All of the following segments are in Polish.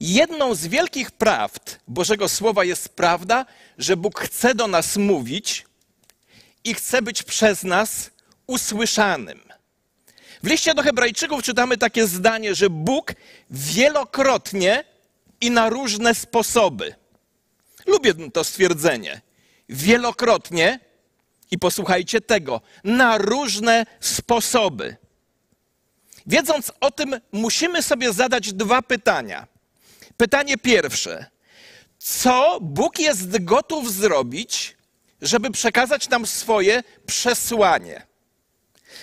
Jedną z wielkich prawd Bożego Słowa jest prawda, że Bóg chce do nas mówić i chce być przez nas usłyszanym. W liście do Hebrajczyków czytamy takie zdanie, że Bóg wielokrotnie i na różne sposoby. Lubię to stwierdzenie. Wielokrotnie i posłuchajcie tego, na różne sposoby. Wiedząc o tym, musimy sobie zadać dwa pytania. Pytanie pierwsze: co Bóg jest gotów zrobić, żeby przekazać nam swoje przesłanie?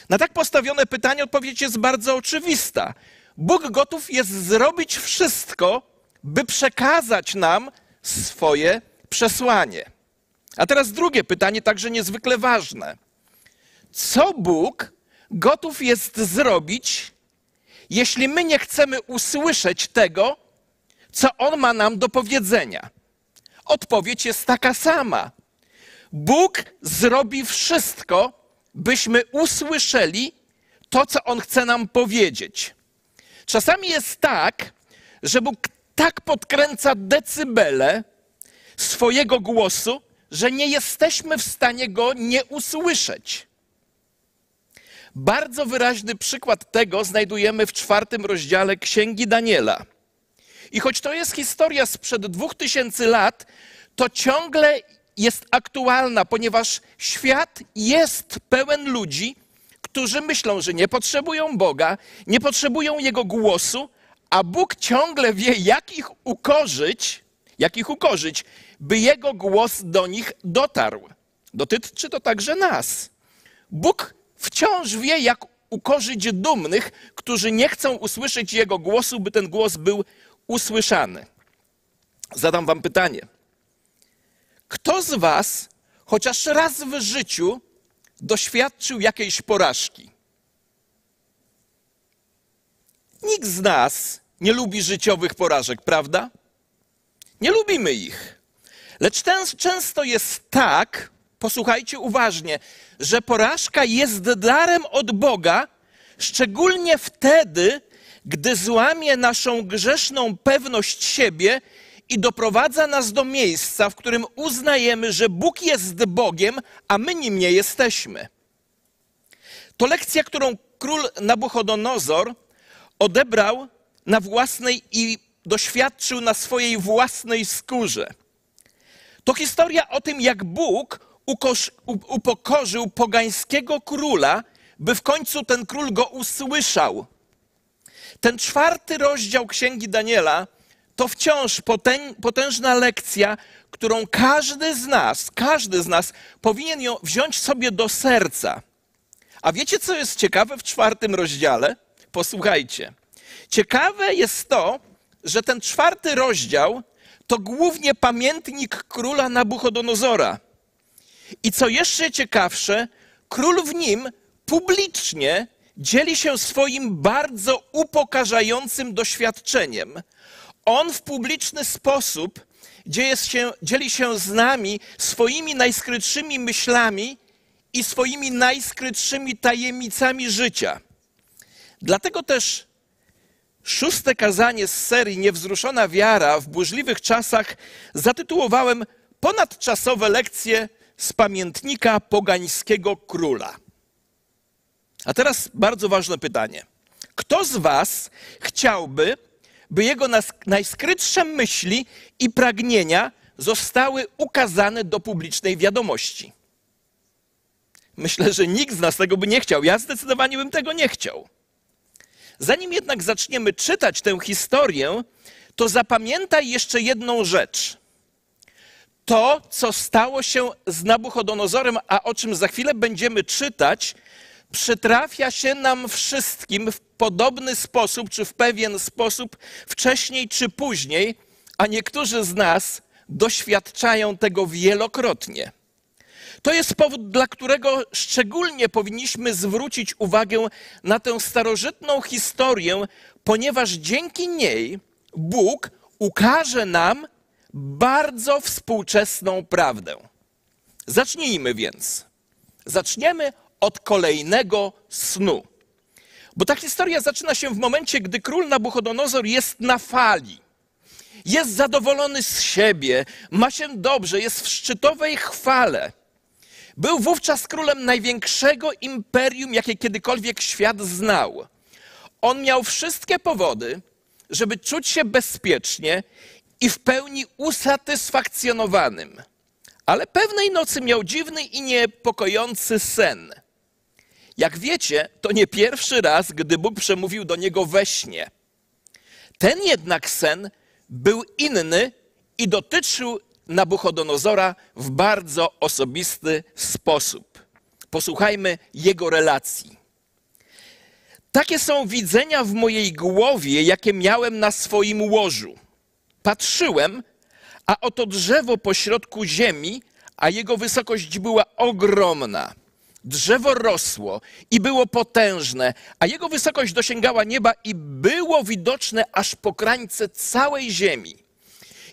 Na tak postawione pytanie odpowiedź jest bardzo oczywista. Bóg gotów jest zrobić wszystko, by przekazać nam swoje przesłanie. A teraz drugie pytanie, także niezwykle ważne. Co Bóg gotów jest zrobić, jeśli my nie chcemy usłyszeć tego, co On ma nam do powiedzenia? Odpowiedź jest taka sama. Bóg zrobi wszystko, byśmy usłyszeli to, co On chce nam powiedzieć. Czasami jest tak, że Bóg tak podkręca decybele swojego głosu, że nie jesteśmy w stanie go nie usłyszeć. Bardzo wyraźny przykład tego znajdujemy w czwartym rozdziale Księgi Daniela. I choć to jest historia sprzed dwóch tysięcy lat, to ciągle jest aktualna, ponieważ świat jest pełen ludzi, którzy myślą, że nie potrzebują Boga, nie potrzebują Jego głosu, a Bóg ciągle wie, jak ich ukorzyć, jak ich ukorzyć, by Jego głos do nich dotarł. Dotyczy to także nas. Bóg wciąż wie, jak ukorzyć dumnych, którzy nie chcą usłyszeć Jego głosu, by ten głos był usłyszany. Zadam Wam pytanie. Kto z Was chociaż raz w życiu doświadczył jakiejś porażki? Nikt z nas nie lubi życiowych porażek, prawda? Nie lubimy ich. Lecz ten, często jest tak, posłuchajcie uważnie, że porażka jest darem od Boga, szczególnie wtedy, gdy złamie naszą grzeszną pewność siebie i doprowadza nas do miejsca, w którym uznajemy, że Bóg jest Bogiem, a my nim nie jesteśmy. To lekcja, którą król Nabuchodonozor odebrał na własnej i doświadczył na swojej własnej skórze. To historia o tym, jak Bóg upokorzył pogańskiego króla, by w końcu ten król go usłyszał. Ten czwarty rozdział Księgi Daniela to wciąż potężna lekcja, którą każdy z nas, każdy z nas powinien ją wziąć sobie do serca. A wiecie, co jest ciekawe w czwartym rozdziale? Posłuchajcie. Ciekawe jest to, że ten czwarty rozdział to głównie pamiętnik króla Nabuchodonozora. I co jeszcze ciekawsze, król w nim publicznie dzieli się swoim bardzo upokarzającym doświadczeniem. On w publiczny sposób się, dzieli się z nami swoimi najskrytszymi myślami i swoimi najskrytszymi tajemnicami życia. Dlatego też Szóste kazanie z serii Niewzruszona wiara w burzliwych czasach zatytułowałem Ponadczasowe lekcje z pamiętnika pogańskiego króla. A teraz bardzo ważne pytanie. Kto z Was chciałby, by jego najskrytsze myśli i pragnienia zostały ukazane do publicznej wiadomości? Myślę, że nikt z nas tego by nie chciał. Ja zdecydowanie bym tego nie chciał. Zanim jednak zaczniemy czytać tę historię, to zapamiętaj jeszcze jedną rzecz. To, co stało się z Nabuchodonozorem, a o czym za chwilę będziemy czytać, przytrafia się nam wszystkim w podobny sposób, czy w pewien sposób, wcześniej czy później, a niektórzy z nas doświadczają tego wielokrotnie. To jest powód, dla którego szczególnie powinniśmy zwrócić uwagę na tę starożytną historię, ponieważ dzięki niej Bóg ukaże nam bardzo współczesną prawdę. Zacznijmy więc. Zaczniemy od kolejnego snu. Bo ta historia zaczyna się w momencie, gdy król Nabuchodonozor jest na fali. jest zadowolony z siebie, ma się dobrze, jest w szczytowej chwale. Był wówczas królem największego imperium, jakie kiedykolwiek świat znał. On miał wszystkie powody, żeby czuć się bezpiecznie i w pełni usatysfakcjonowanym. Ale pewnej nocy miał dziwny i niepokojący sen. Jak wiecie, to nie pierwszy raz, gdy Bóg przemówił do niego we śnie. Ten jednak sen był inny i dotyczył Nabuchodonozora w bardzo osobisty sposób. Posłuchajmy jego relacji. Takie są widzenia w mojej głowie, jakie miałem na swoim łożu. Patrzyłem, a oto drzewo pośrodku ziemi, a jego wysokość była ogromna. Drzewo rosło i było potężne, a jego wysokość dosięgała nieba i było widoczne aż po krańce całej ziemi.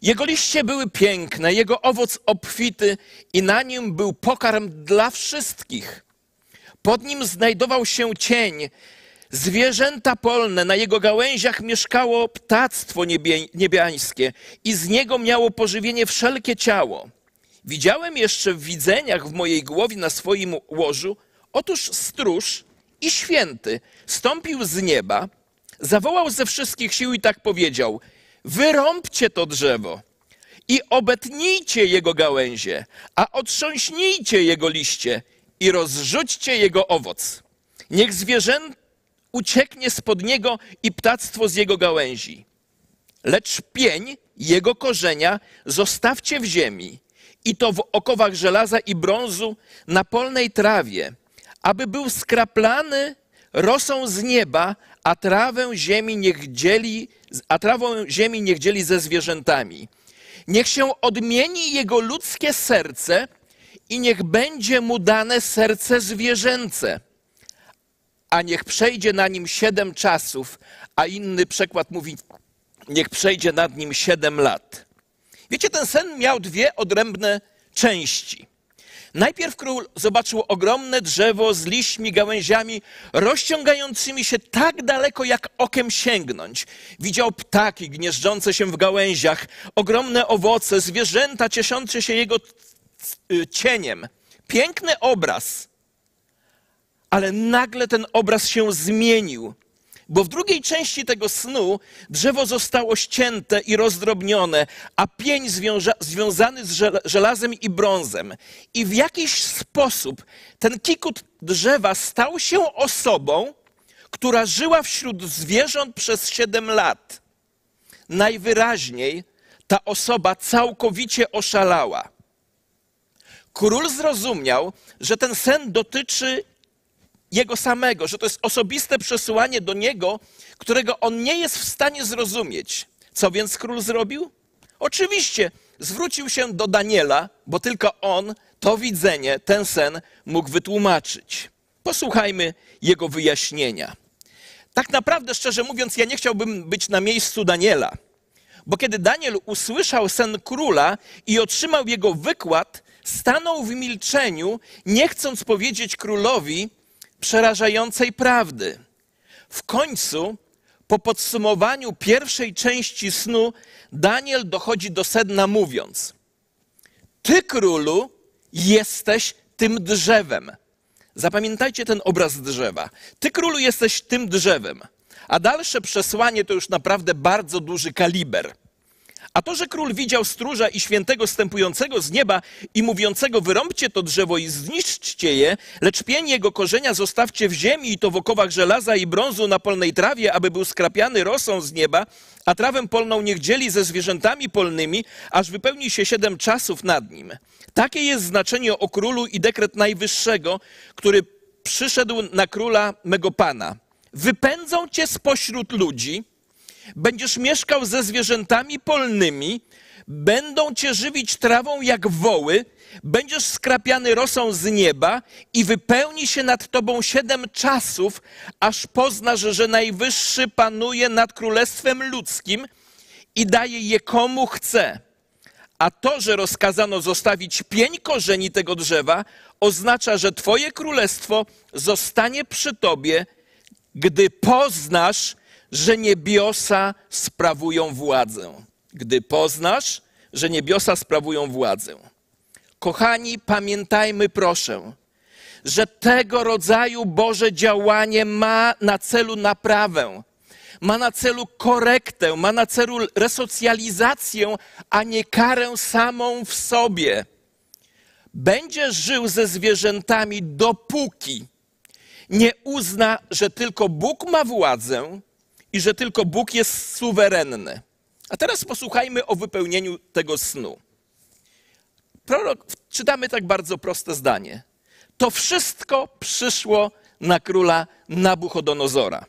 Jego liście były piękne, jego owoc obfity i na nim był pokarm dla wszystkich. Pod nim znajdował się cień, zwierzęta polne, na jego gałęziach mieszkało ptactwo niebie, niebiańskie i z niego miało pożywienie wszelkie ciało. Widziałem jeszcze w widzeniach w mojej głowie na swoim łożu, otóż stróż i święty stąpił z nieba, zawołał ze wszystkich sił i tak powiedział: Wyrąbcie to drzewo i obetnijcie jego gałęzie, a otrząśnijcie jego liście i rozrzućcie jego owoc. Niech zwierzę ucieknie spod niego i ptactwo z jego gałęzi. Lecz pień jego korzenia zostawcie w ziemi i to w okowach żelaza i brązu na polnej trawie, aby był skraplany rosą z nieba, a trawę ziemi niech dzieli, a trawą ziemi niech dzieli ze zwierzętami. Niech się odmieni jego ludzkie serce i niech będzie mu dane serce zwierzęce. A niech przejdzie na nim siedem czasów, a inny przekład mówi, niech przejdzie nad nim siedem lat. Wiecie, ten sen miał dwie odrębne części. Najpierw król zobaczył ogromne drzewo z liśćmi, gałęziami, rozciągającymi się tak daleko, jak okiem sięgnąć. Widział ptaki gnieżdżące się w gałęziach, ogromne owoce, zwierzęta cieszące się jego y, cieniem. Piękny obraz. Ale nagle ten obraz się zmienił bo w drugiej części tego snu drzewo zostało ścięte i rozdrobnione, a pień związa związany z żelazem i brązem. I w jakiś sposób ten kikut drzewa stał się osobą, która żyła wśród zwierząt przez siedem lat. Najwyraźniej ta osoba całkowicie oszalała. Król zrozumiał, że ten sen dotyczy jego samego, że to jest osobiste przesłanie do niego, którego on nie jest w stanie zrozumieć. Co więc król zrobił? Oczywiście zwrócił się do Daniela, bo tylko on to widzenie, ten sen mógł wytłumaczyć. Posłuchajmy jego wyjaśnienia. Tak naprawdę, szczerze mówiąc, ja nie chciałbym być na miejscu Daniela, bo kiedy Daniel usłyszał sen króla i otrzymał jego wykład, stanął w milczeniu, nie chcąc powiedzieć królowi, przerażającej prawdy. W końcu, po podsumowaniu pierwszej części snu, Daniel dochodzi do sedna mówiąc: Ty, królu, jesteś tym drzewem. Zapamiętajcie ten obraz drzewa. Ty, królu, jesteś tym drzewem. A dalsze przesłanie to już naprawdę bardzo duży kaliber. A to, że król widział stróża i świętego stępującego z nieba i mówiącego wyrąbcie to drzewo i zniszczcie je, lecz pień jego korzenia zostawcie w ziemi i to w okowach żelaza i brązu na polnej trawie, aby był skrapiany rosą z nieba, a trawę polną niech dzieli ze zwierzętami polnymi, aż wypełni się siedem czasów nad nim. Takie jest znaczenie o królu i dekret najwyższego, który przyszedł na króla mego pana. Wypędzą cię spośród ludzi, Będziesz mieszkał ze zwierzętami polnymi, będą cię żywić trawą jak woły, będziesz skrapiany rosą z nieba i wypełni się nad tobą siedem czasów, aż poznasz, że Najwyższy panuje nad królestwem ludzkim i daje je komu chce. A to, że rozkazano zostawić pień korzeni tego drzewa, oznacza, że twoje królestwo zostanie przy tobie, gdy poznasz, że niebiosa sprawują władzę. gdy poznasz, że niebiosa sprawują władzę. Kochani, pamiętajmy proszę, że tego rodzaju Boże działanie ma na celu naprawę, ma na celu korektę, ma na celu resocjalizację, a nie karę samą w sobie. Będziesz żył ze zwierzętami, dopóki nie uzna, że tylko Bóg ma władzę i że tylko Bóg jest suwerenny. A teraz posłuchajmy o wypełnieniu tego snu. Prorok, czytamy tak bardzo proste zdanie. To wszystko przyszło na króla Nabuchodonozora.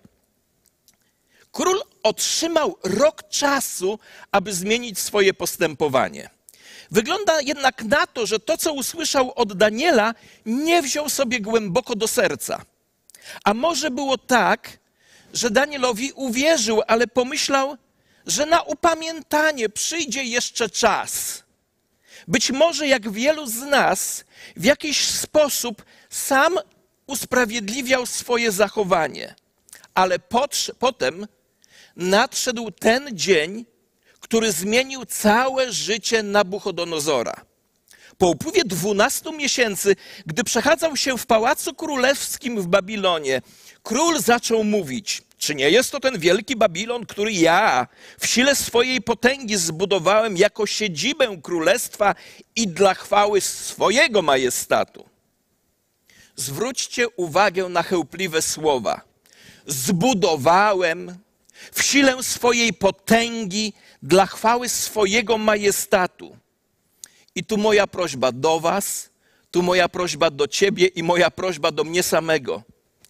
Król otrzymał rok czasu, aby zmienić swoje postępowanie. Wygląda jednak na to, że to, co usłyszał od Daniela, nie wziął sobie głęboko do serca. A może było tak, że Danielowi uwierzył, ale pomyślał, że na upamiętanie przyjdzie jeszcze czas. Być może, jak wielu z nas, w jakiś sposób sam usprawiedliwiał swoje zachowanie, ale potem nadszedł ten dzień, który zmienił całe życie Nabuchodonozora. Po upływie dwunastu miesięcy, gdy przechadzał się w pałacu królewskim w Babilonie, król zaczął mówić: Czy nie jest to ten wielki Babilon, który ja w sile swojej potęgi zbudowałem jako siedzibę królestwa i dla chwały swojego majestatu? Zwróćcie uwagę na chełpliwe słowa. Zbudowałem w sile swojej potęgi dla chwały swojego majestatu. I tu moja prośba do Was, tu moja prośba do Ciebie i moja prośba do mnie samego.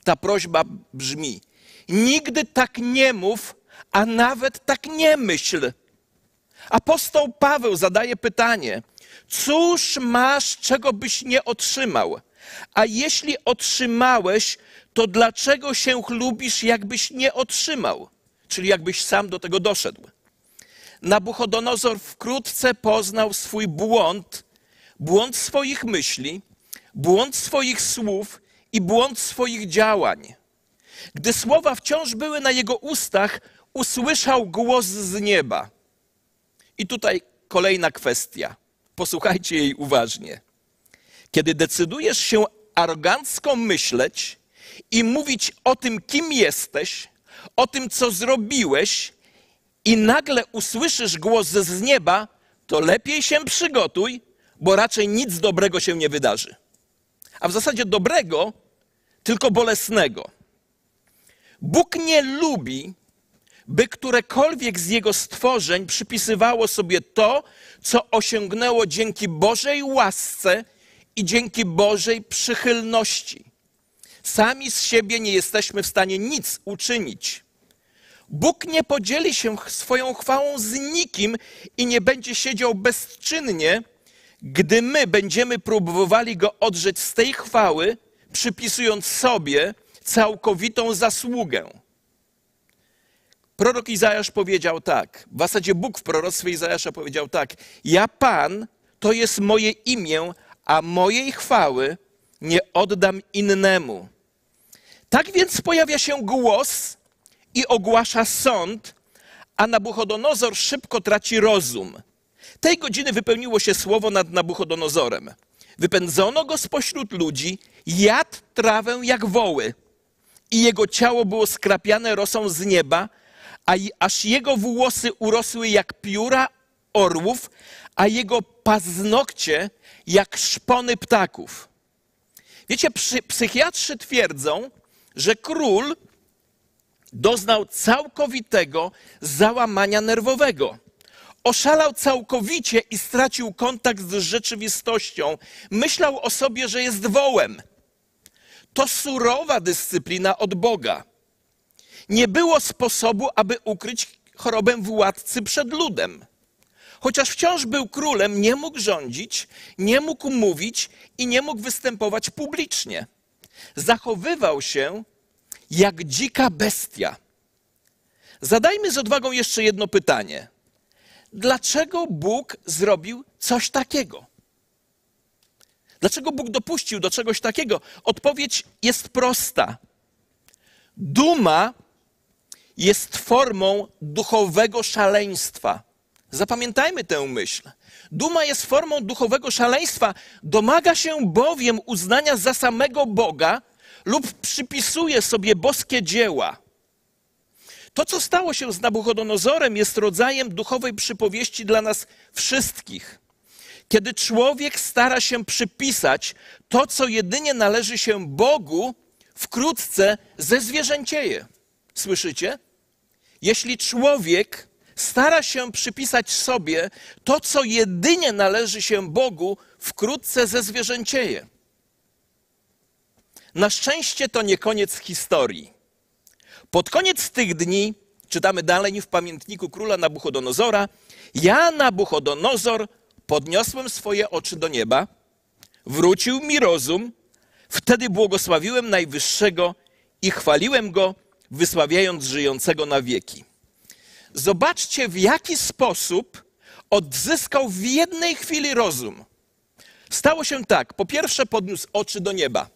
Ta prośba brzmi: nigdy tak nie mów, a nawet tak nie myśl. Apostoł Paweł zadaje pytanie: Cóż masz, czego byś nie otrzymał? A jeśli otrzymałeś, to dlaczego się chlubisz, jakbyś nie otrzymał? Czyli jakbyś sam do tego doszedł. Nabuchodonozor wkrótce poznał swój błąd, błąd swoich myśli, błąd swoich słów i błąd swoich działań. Gdy słowa wciąż były na jego ustach, usłyszał głos z nieba. I tutaj kolejna kwestia. Posłuchajcie jej uważnie. Kiedy decydujesz się arogancko myśleć i mówić o tym, kim jesteś, o tym, co zrobiłeś, i nagle usłyszysz głos z nieba, to lepiej się przygotuj, bo raczej nic dobrego się nie wydarzy. A w zasadzie dobrego, tylko bolesnego. Bóg nie lubi, by którekolwiek z jego stworzeń przypisywało sobie to, co osiągnęło dzięki Bożej łasce i dzięki Bożej przychylności. Sami z siebie nie jesteśmy w stanie nic uczynić. Bóg nie podzieli się swoją chwałą z nikim i nie będzie siedział bezczynnie, gdy my będziemy próbowali go odrzeć z tej chwały, przypisując sobie całkowitą zasługę. Prorok Izajasz powiedział tak, w zasadzie Bóg w proroctwie Izajasza powiedział tak: Ja Pan to jest moje imię, a mojej chwały nie oddam innemu. Tak więc pojawia się głos i ogłasza sąd, a Nabuchodonozor szybko traci rozum. Tej godziny wypełniło się słowo nad Nabuchodonozorem. Wypędzono go spośród ludzi, jadł trawę jak woły i jego ciało było skrapiane rosą z nieba, a aż jego włosy urosły jak pióra orłów, a jego paznokcie jak szpony ptaków. Wiecie, psychiatrzy twierdzą, że król doznał całkowitego załamania nerwowego. Oszalał całkowicie i stracił kontakt z rzeczywistością. Myślał o sobie, że jest wołem. To surowa dyscyplina od Boga. Nie było sposobu, aby ukryć chorobę władcy przed ludem. Chociaż wciąż był królem, nie mógł rządzić, nie mógł mówić i nie mógł występować publicznie. Zachowywał się jak dzika bestia. Zadajmy z odwagą jeszcze jedno pytanie. Dlaczego Bóg zrobił coś takiego? Dlaczego Bóg dopuścił do czegoś takiego? Odpowiedź jest prosta. Duma jest formą duchowego szaleństwa. Zapamiętajmy tę myśl. Duma jest formą duchowego szaleństwa, domaga się bowiem uznania za samego Boga lub przypisuje sobie boskie dzieła. To, co stało się z Nabuchodonozorem, jest rodzajem duchowej przypowieści dla nas wszystkich. Kiedy człowiek stara się przypisać to, co jedynie należy się Bogu, wkrótce zezwierzęcieje. Słyszycie? Jeśli człowiek stara się przypisać sobie to, co jedynie należy się Bogu, wkrótce zezwierzęcieje. Na szczęście to nie koniec historii. Pod koniec tych dni, czytamy dalej w pamiętniku króla Nabuchodonozora, ja, Nabuchodonozor, podniosłem swoje oczy do nieba, wrócił mi rozum, wtedy błogosławiłem Najwyższego i chwaliłem Go, wysławiając żyjącego na wieki. Zobaczcie, w jaki sposób odzyskał w jednej chwili rozum. Stało się tak. Po pierwsze, podniósł oczy do nieba.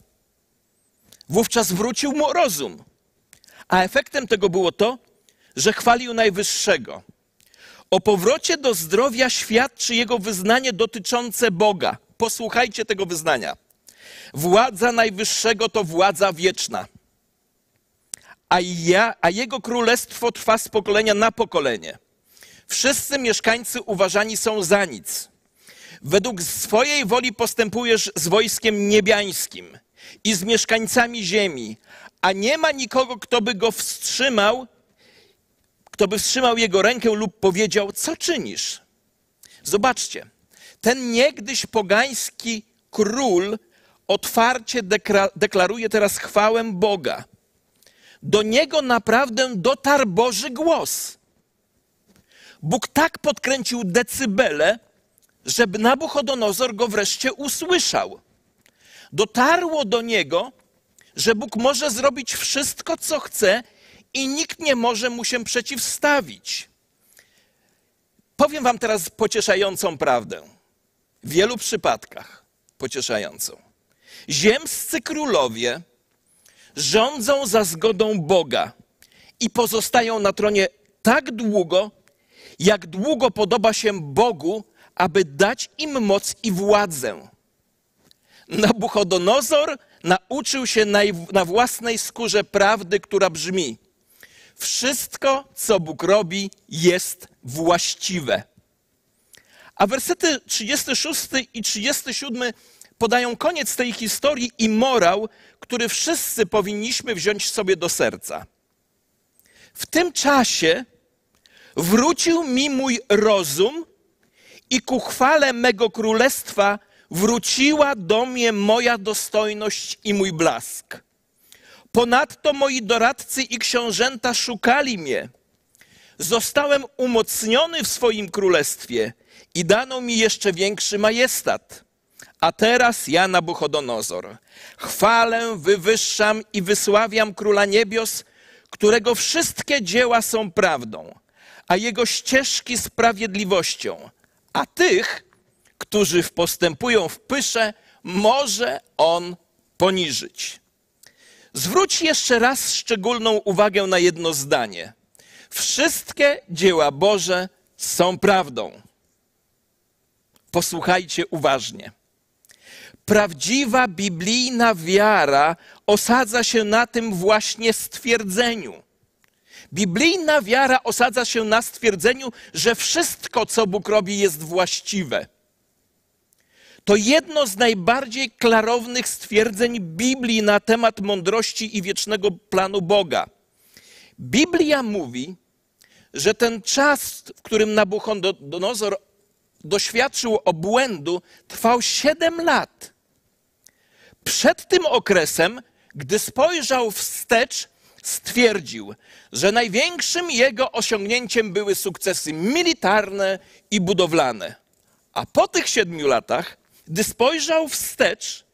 Wówczas wrócił mu rozum. A efektem tego było to, że chwalił Najwyższego. O powrocie do zdrowia świadczy jego wyznanie dotyczące Boga. Posłuchajcie tego wyznania. Władza Najwyższego to władza wieczna a, ja, a jego królestwo trwa z pokolenia na pokolenie. Wszyscy mieszkańcy uważani są za nic. Według swojej woli postępujesz z wojskiem niebiańskim i z mieszkańcami ziemi, a nie ma nikogo, kto by go wstrzymał, kto by wstrzymał jego rękę lub powiedział, co czynisz? Zobaczcie, ten niegdyś pogański król otwarcie deklaruje teraz chwałę Boga do niego naprawdę dotarł Boży głos. Bóg tak podkręcił decybele, żeby Nabuchodonozor go wreszcie usłyszał. Dotarło do niego, że Bóg może zrobić wszystko, co chce i nikt nie może mu się przeciwstawić. Powiem wam teraz pocieszającą prawdę. W wielu przypadkach pocieszającą. Ziemscy królowie rządzą za zgodą Boga i pozostają na tronie tak długo, jak długo podoba się Bogu, aby dać im moc i władzę. Nabuchodonozor nauczył się na, własnej skórze prawdy, która brzmi: Wszystko, co Bóg robi, jest właściwe. A wersety 36 i 37 podają koniec tej historii i morał, który wszyscy powinniśmy wziąć sobie do serca. W tym czasie wrócił mi mój rozum i ku chwale mego królestwa wróciła do mnie moja dostojność i mój blask. Ponadto moi doradcy i książęta szukali mnie. Zostałem umocniony w swoim królestwie i dano mi jeszcze większy majestat. A teraz ja, Nabuchodonozor, chwalę, wywyższam i wysławiam Króla Niebios, którego wszystkie dzieła są prawdą, a jego ścieżki sprawiedliwością. A tych, którzy postępują w pysze, może on poniżyć. Zwróć jeszcze raz szczególną uwagę na jedno zdanie. Wszystkie dzieła Boże są prawdą. Posłuchajcie uważnie. Prawdziwa biblijna wiara osadza się na tym właśnie stwierdzeniu. Biblijna wiara osadza się na stwierdzeniu, że wszystko, co Bóg robi, jest właściwe. To jedno z najbardziej klarownych stwierdzeń Biblii na temat mądrości i wiecznego planu Boga. Biblia mówi, że ten czas, w którym Nabuchodonozor doświadczył obłędu, trwał siedem lat. Przed tym okresem, gdy spojrzał wstecz, stwierdził, że największym jego osiągnięciem były sukcesy militarne i budowlane. A po tych siedmiu latach, gdy spojrzał wstecz,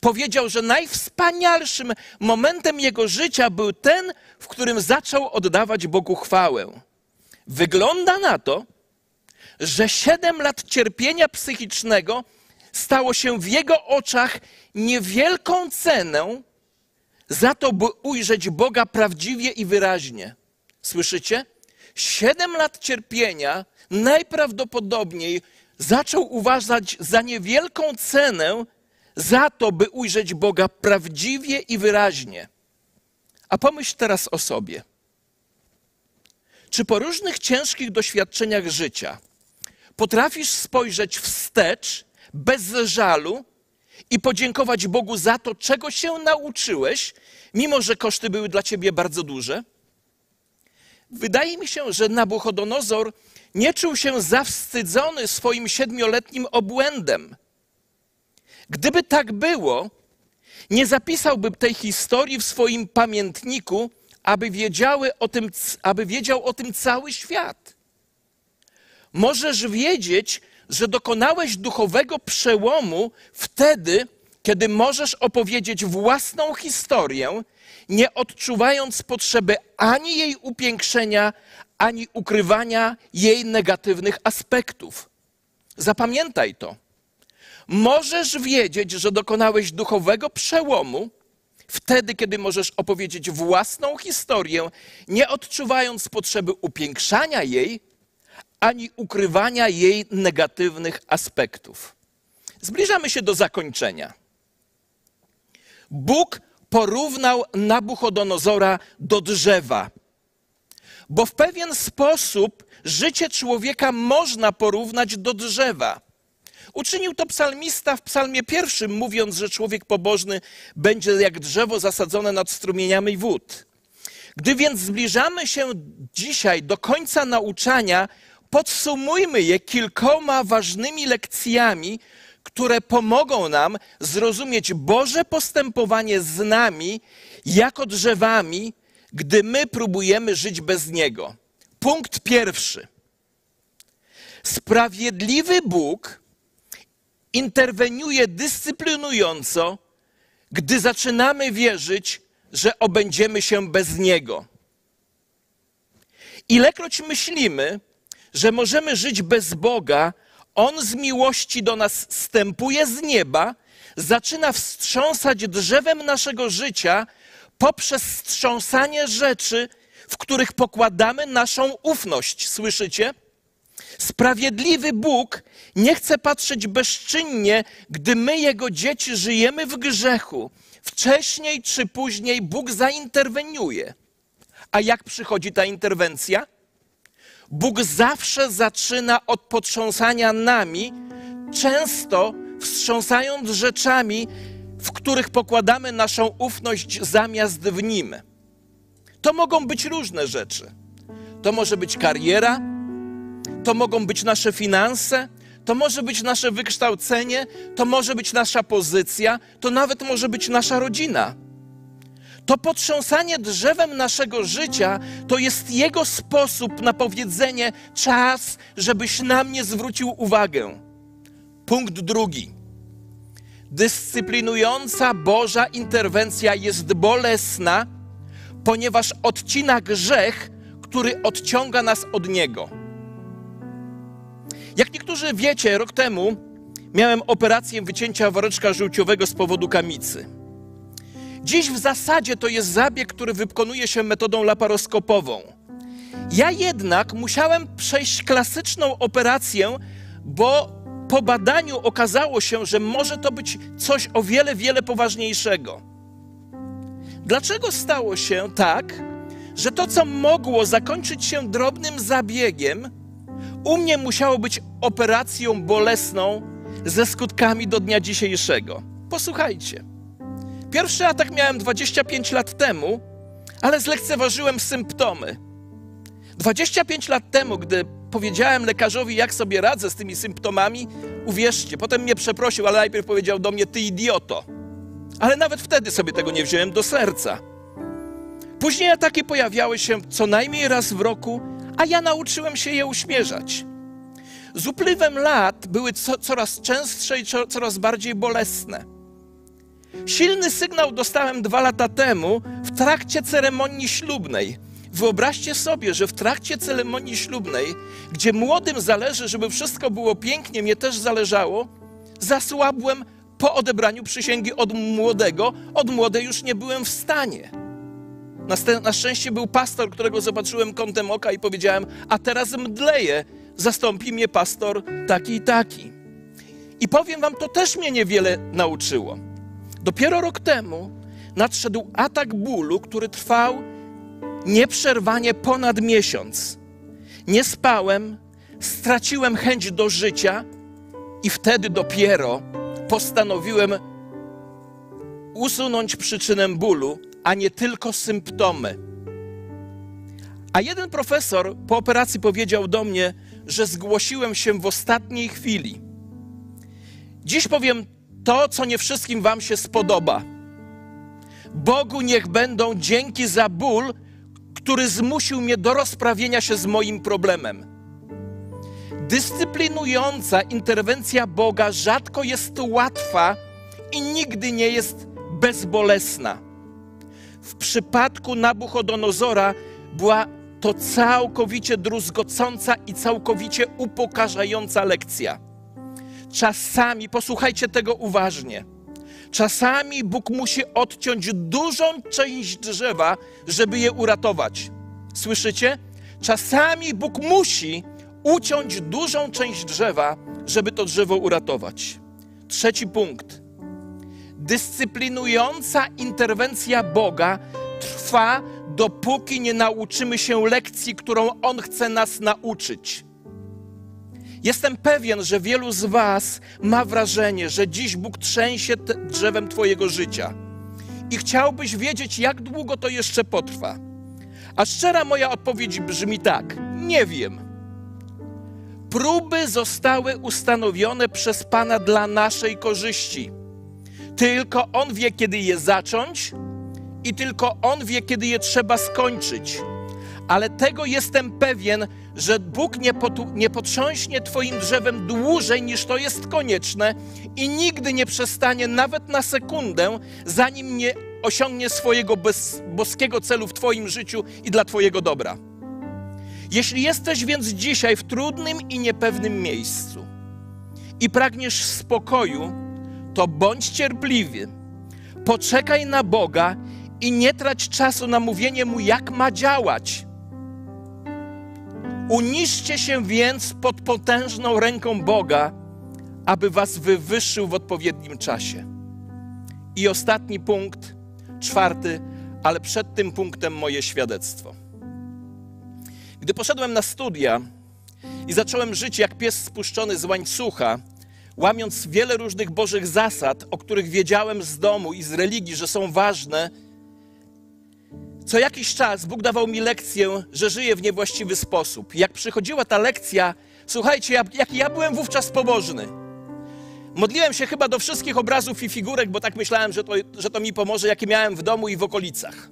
powiedział, że najwspanialszym momentem jego życia był ten, w którym zaczął oddawać Bogu chwałę. Wygląda na to, że siedem lat cierpienia psychicznego stało się w jego oczach niewielką cenę za to, by ujrzeć Boga prawdziwie i wyraźnie. Słyszycie? Siedem lat cierpienia najprawdopodobniej zaczął uważać za niewielką cenę za to, by ujrzeć Boga prawdziwie i wyraźnie. A pomyśl teraz o sobie. Czy po różnych ciężkich doświadczeniach życia potrafisz spojrzeć wstecz bez żalu i podziękować Bogu za to, czego się nauczyłeś, mimo że koszty były dla ciebie bardzo duże? Wydaje mi się, że Nabuchodonozor nie czuł się zawstydzony swoim siedmioletnim obłędem. Gdyby tak było, nie zapisałby tej historii w swoim pamiętniku, aby, wiedziały o tym, aby wiedział o tym cały świat. Możesz wiedzieć, że dokonałeś duchowego przełomu wtedy, kiedy możesz opowiedzieć własną historię, nie odczuwając potrzeby ani jej upiększenia, ani ukrywania jej negatywnych aspektów. Zapamiętaj to. Możesz wiedzieć, że dokonałeś duchowego przełomu wtedy, kiedy możesz opowiedzieć własną historię, nie odczuwając potrzeby upiększania jej, ani ukrywania jej negatywnych aspektów. Zbliżamy się do zakończenia. Bóg porównał Nabuchodonozora do drzewa, bo w pewien sposób życie człowieka można porównać do drzewa. Uczynił to psalmista w psalmie pierwszym, mówiąc, że człowiek pobożny będzie jak drzewo zasadzone nad strumieniami wód. Gdy więc zbliżamy się dzisiaj do końca nauczania, podsumujmy je kilkoma ważnymi lekcjami, które pomogą nam zrozumieć Boże postępowanie z nami jako drzewami, gdy my próbujemy żyć bez Niego. Punkt pierwszy. Sprawiedliwy Bóg interweniuje dyscyplinująco, gdy zaczynamy wierzyć, że obędziemy się bez Niego. Ilekroć myślimy, że możemy żyć bez Boga, On z miłości do nas stępuje z nieba, zaczyna wstrząsać drzewem naszego życia poprzez wstrząsanie rzeczy, w których pokładamy naszą ufność. Słyszycie? Sprawiedliwy Bóg nie chce patrzeć bezczynnie, gdy my, Jego dzieci, żyjemy w grzechu. Wcześniej czy później Bóg zainterweniuje. A jak przychodzi ta interwencja? Bóg zawsze zaczyna od potrząsania nami, często wstrząsając rzeczami, w których pokładamy naszą ufność zamiast w Nim. To mogą być różne rzeczy. To może być kariera, to mogą być nasze finanse, to może być nasze wykształcenie, to może być nasza pozycja, to nawet może być nasza rodzina. To potrząsanie drzewem naszego życia to jest Jego sposób na powiedzenie czas, żebyś na mnie zwrócił uwagę. Punkt drugi. Dyscyplinująca Boża interwencja jest bolesna, ponieważ odcina grzech, który odciąga nas od Niego. Jak niektórzy wiecie, rok temu miałem operację wycięcia woreczka żółciowego z powodu kamicy. Dziś w zasadzie to jest zabieg, który wykonuje się metodą laparoskopową. Ja jednak musiałem przejść klasyczną operację, bo po badaniu okazało się, że może to być coś o wiele, wiele poważniejszego. Dlaczego stało się tak, że to, co mogło zakończyć się drobnym zabiegiem, u mnie musiało być operacją bolesną ze skutkami do dnia dzisiejszego? Posłuchajcie. Pierwszy atak miałem 25 lat temu, ale zlekceważyłem symptomy. 25 lat temu, gdy powiedziałem lekarzowi, jak sobie radzę z tymi symptomami, uwierzcie, potem mnie przeprosił, ale najpierw powiedział do mnie, ty idioto. Ale nawet wtedy sobie tego nie wziąłem do serca. Później ataki pojawiały się co najmniej raz w roku, a ja nauczyłem się je uśmierzać. Z upływem lat były co, coraz częstsze i coraz bardziej bolesne. Silny sygnał dostałem dwa lata temu w trakcie ceremonii ślubnej. Wyobraźcie sobie, że w trakcie ceremonii ślubnej, gdzie młodym zależy, żeby wszystko było pięknie, mnie też zależało, zasłabłem po odebraniu przysięgi od młodego, od młodej już nie byłem w stanie. Na, szczęście był pastor, którego zobaczyłem kątem oka i powiedziałem, a teraz mdleję, zastąpi mnie pastor taki i taki. I powiem wam, to też mnie niewiele nauczyło. Dopiero rok temu nadszedł atak bólu, który trwał nieprzerwanie ponad miesiąc. Nie spałem, straciłem chęć do życia i wtedy dopiero postanowiłem usunąć przyczynę bólu, a nie tylko symptomy. A jeden profesor po operacji powiedział do mnie, że zgłosiłem się w ostatniej chwili. Dziś powiem to, co nie wszystkim Wam się spodoba. Bogu niech będą dzięki za ból, który zmusił mnie do rozprawienia się z moim problemem. Dyscyplinująca interwencja Boga rzadko jest łatwa i nigdy nie jest bezbolesna. W przypadku Nabuchodonozora była to całkowicie druzgocąca i całkowicie upokarzająca lekcja. Czasami, posłuchajcie tego uważnie, czasami Bóg musi odciąć dużą część drzewa, żeby je uratować. Słyszycie? Czasami Bóg musi uciąć dużą część drzewa, żeby to drzewo uratować. Trzeci punkt. Dyscyplinująca interwencja Boga trwa, dopóki nie nauczymy się lekcji, którą On chce nas nauczyć. Jestem pewien, że wielu z Was ma wrażenie, że dziś Bóg trzęsie drzewem Twojego życia i chciałbyś wiedzieć, jak długo to jeszcze potrwa. A szczera moja odpowiedź brzmi tak: nie wiem. Próby zostały ustanowione przez Pana dla naszej korzyści. Tylko On wie, kiedy je zacząć, i tylko On wie, kiedy je trzeba skończyć. Ale tego jestem pewien, że Bóg nie, potu, nie potrząśnie Twoim drzewem dłużej niż to jest konieczne i nigdy nie przestanie nawet na sekundę, zanim nie osiągnie swojego bez, boskiego celu w Twoim życiu i dla Twojego dobra. Jeśli jesteś więc dzisiaj w trudnym i niepewnym miejscu i pragniesz spokoju, to bądź cierpliwy, poczekaj na Boga i nie trać czasu na mówienie mu, jak ma działać. Uniszcie się więc pod potężną ręką Boga, aby was wywyższył w odpowiednim czasie. I ostatni punkt, czwarty, ale przed tym punktem moje świadectwo. Gdy poszedłem na studia i zacząłem żyć jak pies spuszczony z łańcucha, łamiąc wiele różnych bożych zasad, o których wiedziałem z domu i z religii, że są ważne, co jakiś czas Bóg dawał mi lekcję, że żyję w niewłaściwy sposób. Jak przychodziła ta lekcja, słuchajcie, jak, jak ja byłem wówczas pobożny. Modliłem się chyba do wszystkich obrazów i figurek, bo tak myślałem, że to, że to mi pomoże, jakie miałem w domu i w okolicach.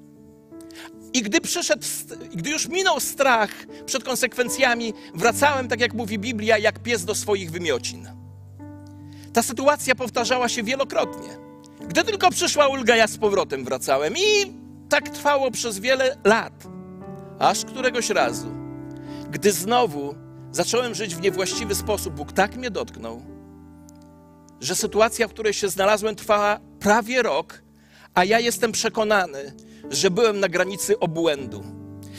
I gdy przyszedł, gdy już minął strach przed konsekwencjami, wracałem, tak jak mówi Biblia, jak pies do swoich wymiocin. Ta sytuacja powtarzała się wielokrotnie. Gdy tylko przyszła ulga, ja z powrotem wracałem i tak trwało przez wiele lat, aż któregoś razu, gdy znowu zacząłem żyć w niewłaściwy sposób, Bóg tak mnie dotknął, że sytuacja, w której się znalazłem, trwała prawie rok, a ja jestem przekonany, że byłem na granicy obłędu.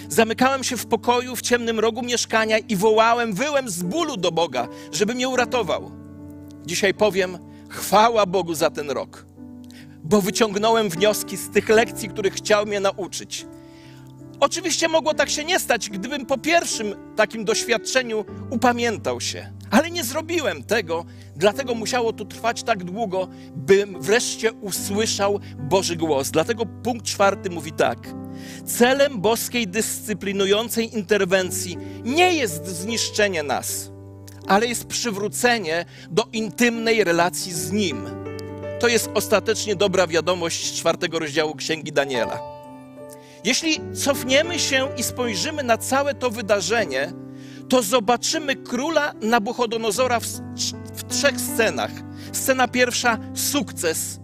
Zamykałem się w pokoju w ciemnym rogu mieszkania i wołałem, wyłem z bólu do Boga, żeby mnie uratował. Dzisiaj powiem, chwała Bogu za ten rok bo wyciągnąłem wnioski z tych lekcji, których chciał mnie nauczyć. Oczywiście mogło tak się nie stać, gdybym po pierwszym takim doświadczeniu upamiętał się, ale nie zrobiłem tego, dlatego musiało to trwać tak długo, bym wreszcie usłyszał Boży głos. Dlatego punkt czwarty mówi tak. Celem boskiej dyscyplinującej interwencji nie jest zniszczenie nas, ale jest przywrócenie do intymnej relacji z Nim to jest ostatecznie dobra wiadomość czwartego rozdziału Księgi Daniela. Jeśli cofniemy się i spojrzymy na całe to wydarzenie, to zobaczymy króla Nabuchodonozora w, w trzech scenach. Scena pierwsza sukces,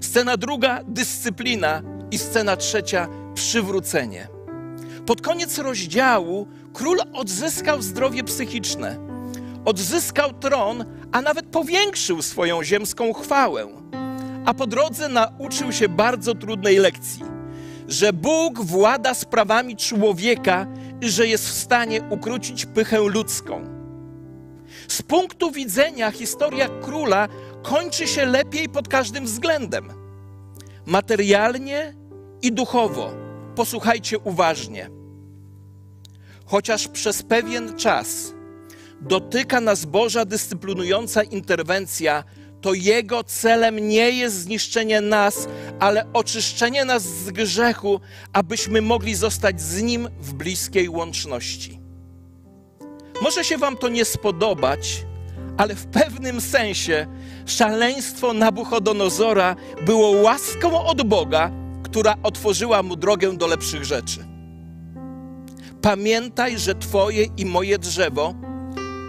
scena druga dyscyplina i scena trzecia przywrócenie. Pod koniec rozdziału król odzyskał zdrowie psychiczne, odzyskał tron, a nawet powiększył swoją ziemską chwałę a po drodze nauczył się bardzo trudnej lekcji, że Bóg włada sprawami człowieka i że jest w stanie ukrócić pychę ludzką. Z punktu widzenia historia króla kończy się lepiej pod każdym względem. Materialnie i duchowo. Posłuchajcie uważnie. Chociaż przez pewien czas dotyka nas Boża dyscyplinująca interwencja, to Jego celem nie jest zniszczenie nas, ale oczyszczenie nas z grzechu, abyśmy mogli zostać z Nim w bliskiej łączności. Może się Wam to nie spodobać, ale w pewnym sensie szaleństwo Nabuchodonozora było łaską od Boga, która otworzyła mu drogę do lepszych rzeczy. Pamiętaj, że Twoje i moje drzewo,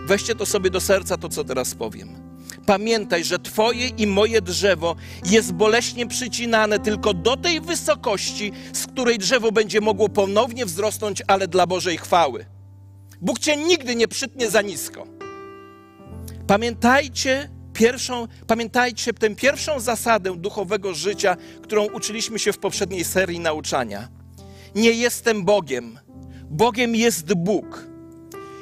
weźcie to sobie do serca, to co teraz powiem. Pamiętaj, że Twoje i moje drzewo jest boleśnie przycinane tylko do tej wysokości, z której drzewo będzie mogło ponownie wzrosnąć, ale dla Bożej chwały. Bóg Cię nigdy nie przytnie za nisko. Pamiętajcie pierwszą, pamiętajcie tę pierwszą zasadę duchowego życia, którą uczyliśmy się w poprzedniej serii nauczania. Nie jestem Bogiem. Bogiem jest Bóg.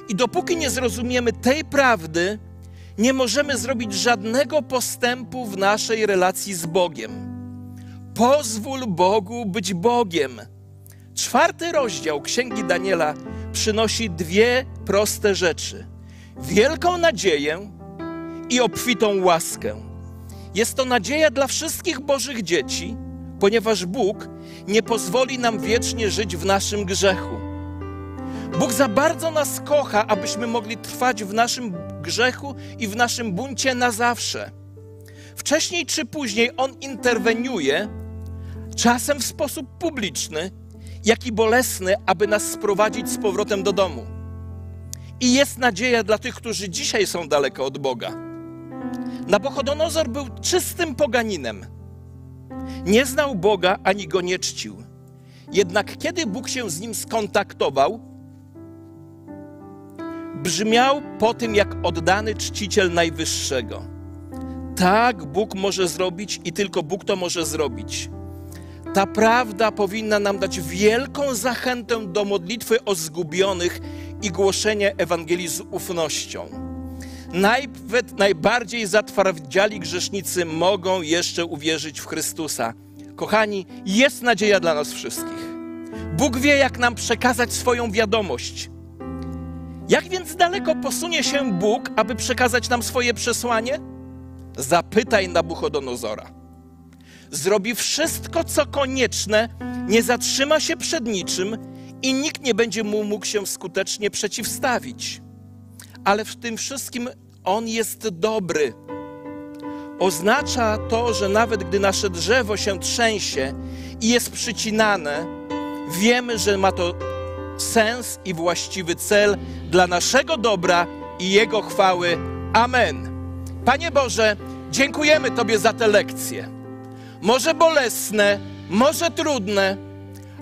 I dopóki nie zrozumiemy tej prawdy, nie możemy zrobić żadnego postępu w naszej relacji z Bogiem. Pozwól Bogu być Bogiem. Czwarty rozdział Księgi Daniela przynosi dwie proste rzeczy: wielką nadzieję i obfitą łaskę. Jest to nadzieja dla wszystkich Bożych dzieci, ponieważ Bóg nie pozwoli nam wiecznie żyć w naszym grzechu. Bóg za bardzo nas kocha, abyśmy mogli trwać w naszym grzechu i w naszym buncie na zawsze. Wcześniej czy później On interweniuje, czasem w sposób publiczny, jak i bolesny, aby nas sprowadzić z powrotem do domu. I jest nadzieja dla tych, którzy dzisiaj są daleko od Boga. Nabuchodonozor był czystym poganinem. Nie znał Boga ani go nie czcił. Jednak kiedy Bóg się z nim skontaktował, brzmiał po tym jak oddany czciciel Najwyższego. Tak Bóg może zrobić i tylko Bóg to może zrobić. Ta prawda powinna nam dać wielką zachętę do modlitwy o zgubionych i głoszenia Ewangelii z ufnością. Nawet najbardziej zatwardziali grzesznicy mogą jeszcze uwierzyć w Chrystusa. Kochani, jest nadzieja dla nas wszystkich. Bóg wie, jak nam przekazać swoją wiadomość. Jak więc daleko posunie się Bóg, aby przekazać nam swoje przesłanie? Zapytaj Nabuchodonozora. Zrobi wszystko, co konieczne, nie zatrzyma się przed niczym i nikt nie będzie mu mógł się skutecznie przeciwstawić. Ale w tym wszystkim on jest dobry. Oznacza to, że nawet gdy nasze drzewo się trzęsie i jest przycinane, wiemy, że ma to sens i właściwy cel dla naszego dobra i Jego chwały. Amen. Panie Boże, dziękujemy Tobie za te lekcje. Może bolesne, może trudne,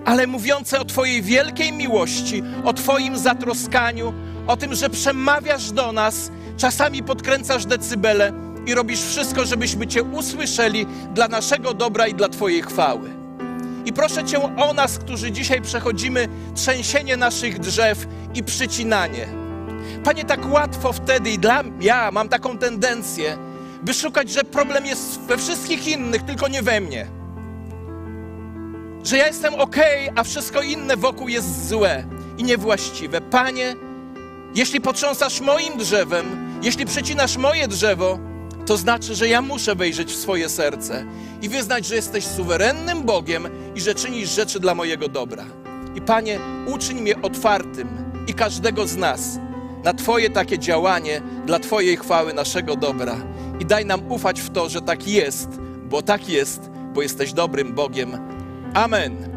ale mówiące o Twojej wielkiej miłości, o Twoim zatroskaniu, o tym, że przemawiasz do nas, czasami podkręcasz decybele i robisz wszystko, żebyśmy Cię usłyszeli dla naszego dobra i dla Twojej chwały. I proszę Cię o nas, którzy dzisiaj przechodzimy trzęsienie naszych drzew i przycinanie. Panie, tak łatwo wtedy i dla ja mam taką tendencję, by szukać, że problem jest we wszystkich innych, tylko nie we mnie. Że ja jestem ok, a wszystko inne wokół jest złe i niewłaściwe. Panie, jeśli potrząsasz moim drzewem, jeśli przecinasz moje drzewo, to znaczy, że ja muszę wejrzeć w swoje serce i wyznać, że jesteś suwerennym Bogiem i że czynisz rzeczy dla mojego dobra. I Panie, uczyń mnie otwartym i każdego z nas na Twoje takie działanie dla Twojej chwały, naszego dobra. I daj nam ufać w to, że tak jest, bo tak jest, bo jesteś dobrym Bogiem. Amen.